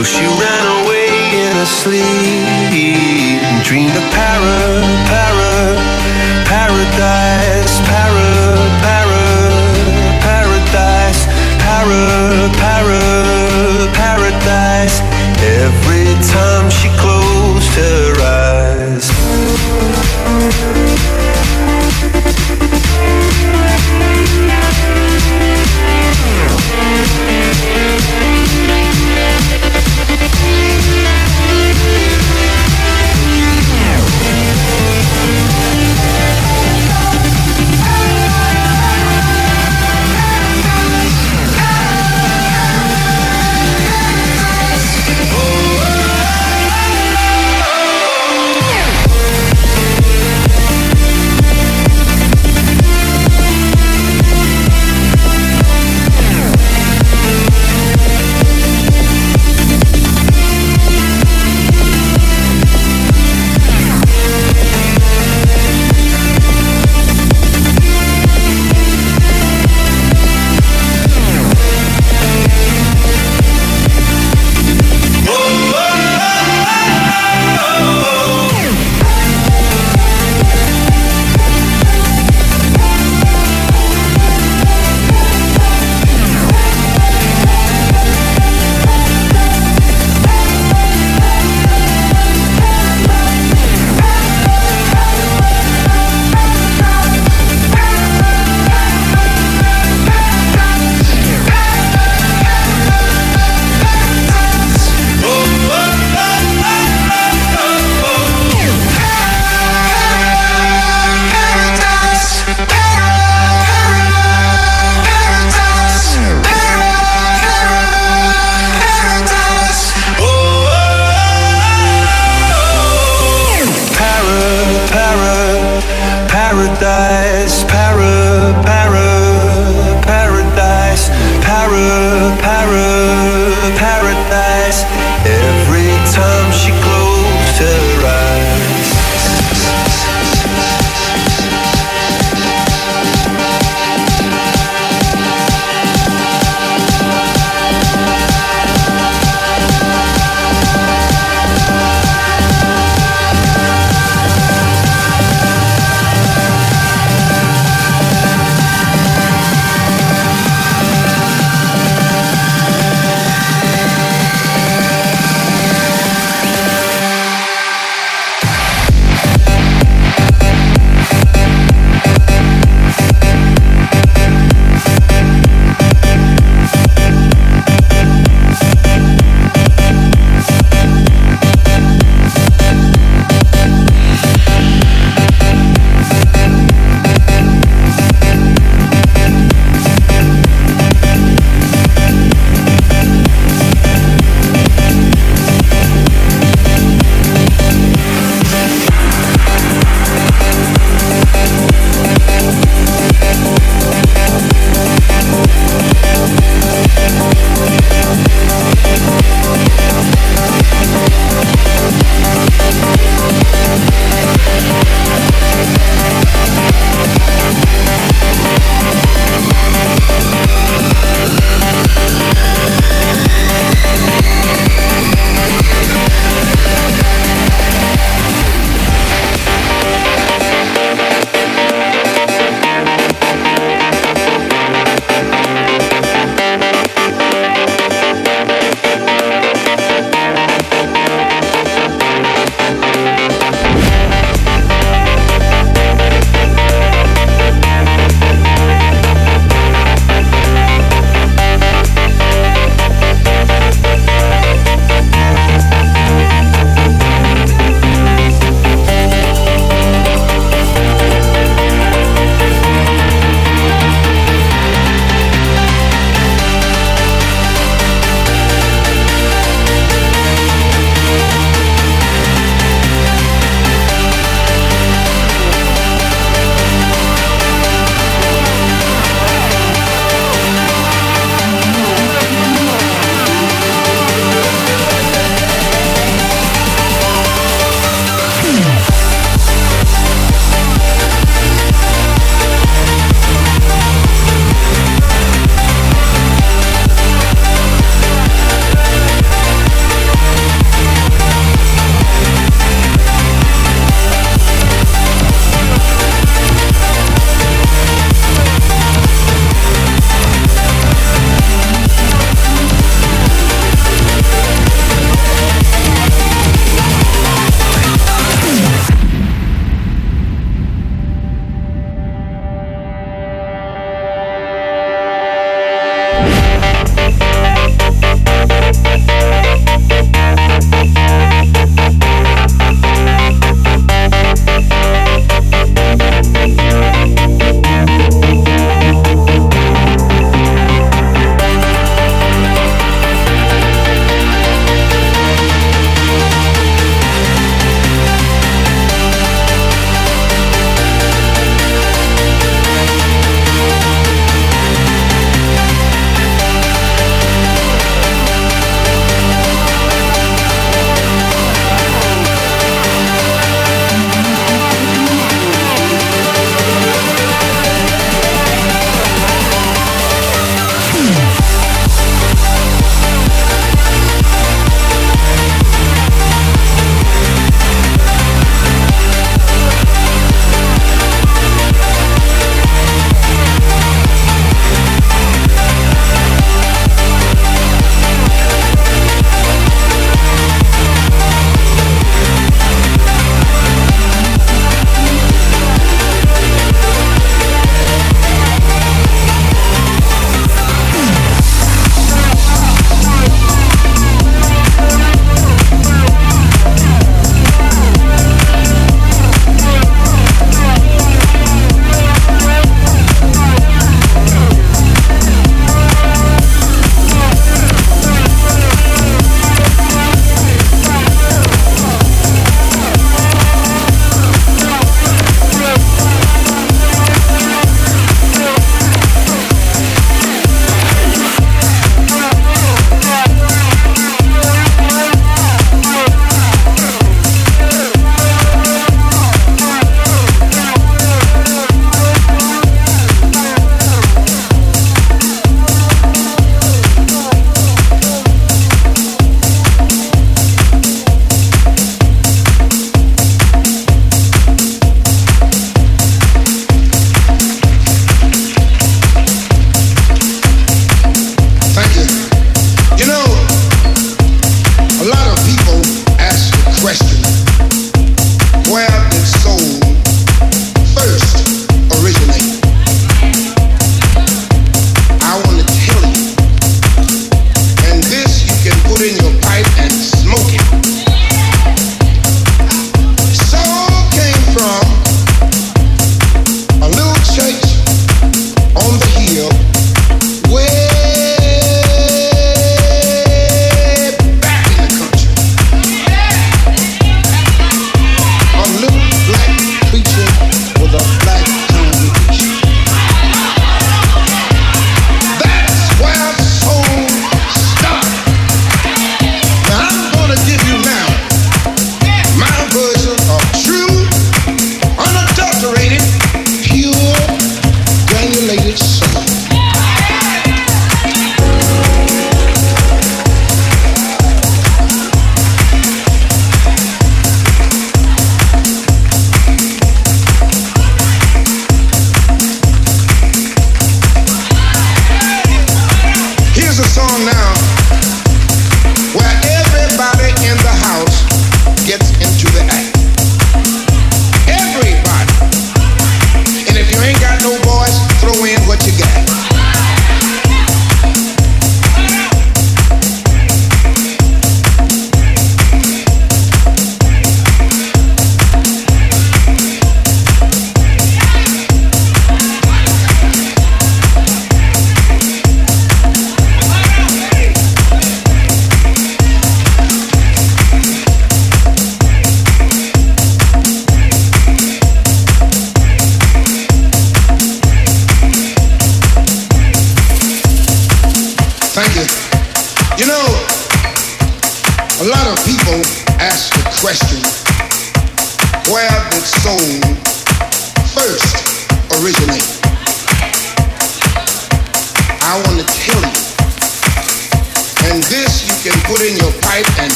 So she ran away in her sleep and dreamed of para, para, paradise,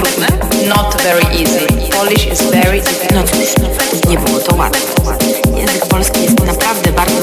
trudne? Not very easy. Polish is very difficult. No, no nie było to łatwe. Język polski jest naprawdę bardzo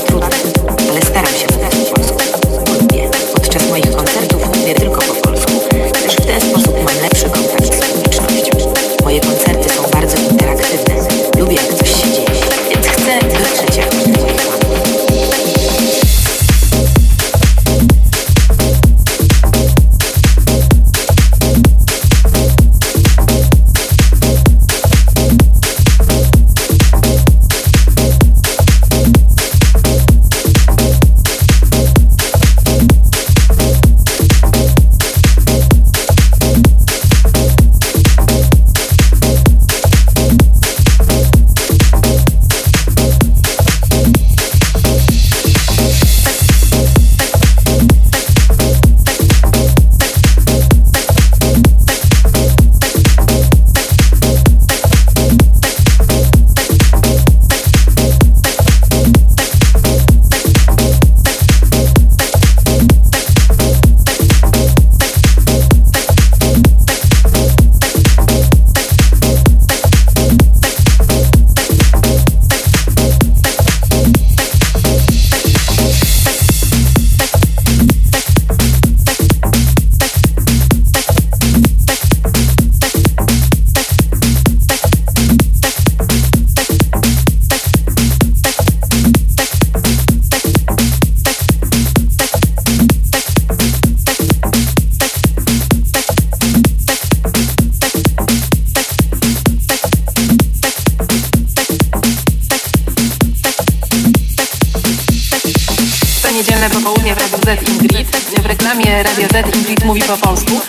niedzielne popołudnie w Radiu Z Ingrid. W reklamie Radio Z Ingrid mówi po polsku.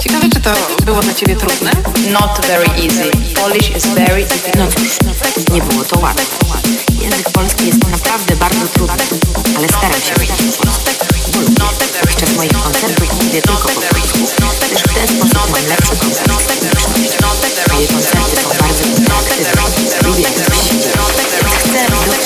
Ciekawe, czy to było dla ciebie trudne? Not very easy. Polish is very difficult. No cóż, no tak, nie było to łatwe. Język polski jest naprawdę bardzo trudny, ale staram się wyjść po polsku. Podczas moich koncertów mówię tylko po polsku, gdyż w ten sposób mam lepsze kontakty. Moje koncerty są bardzo interaktywne. Lubię, jak coś się dzieje. Chcę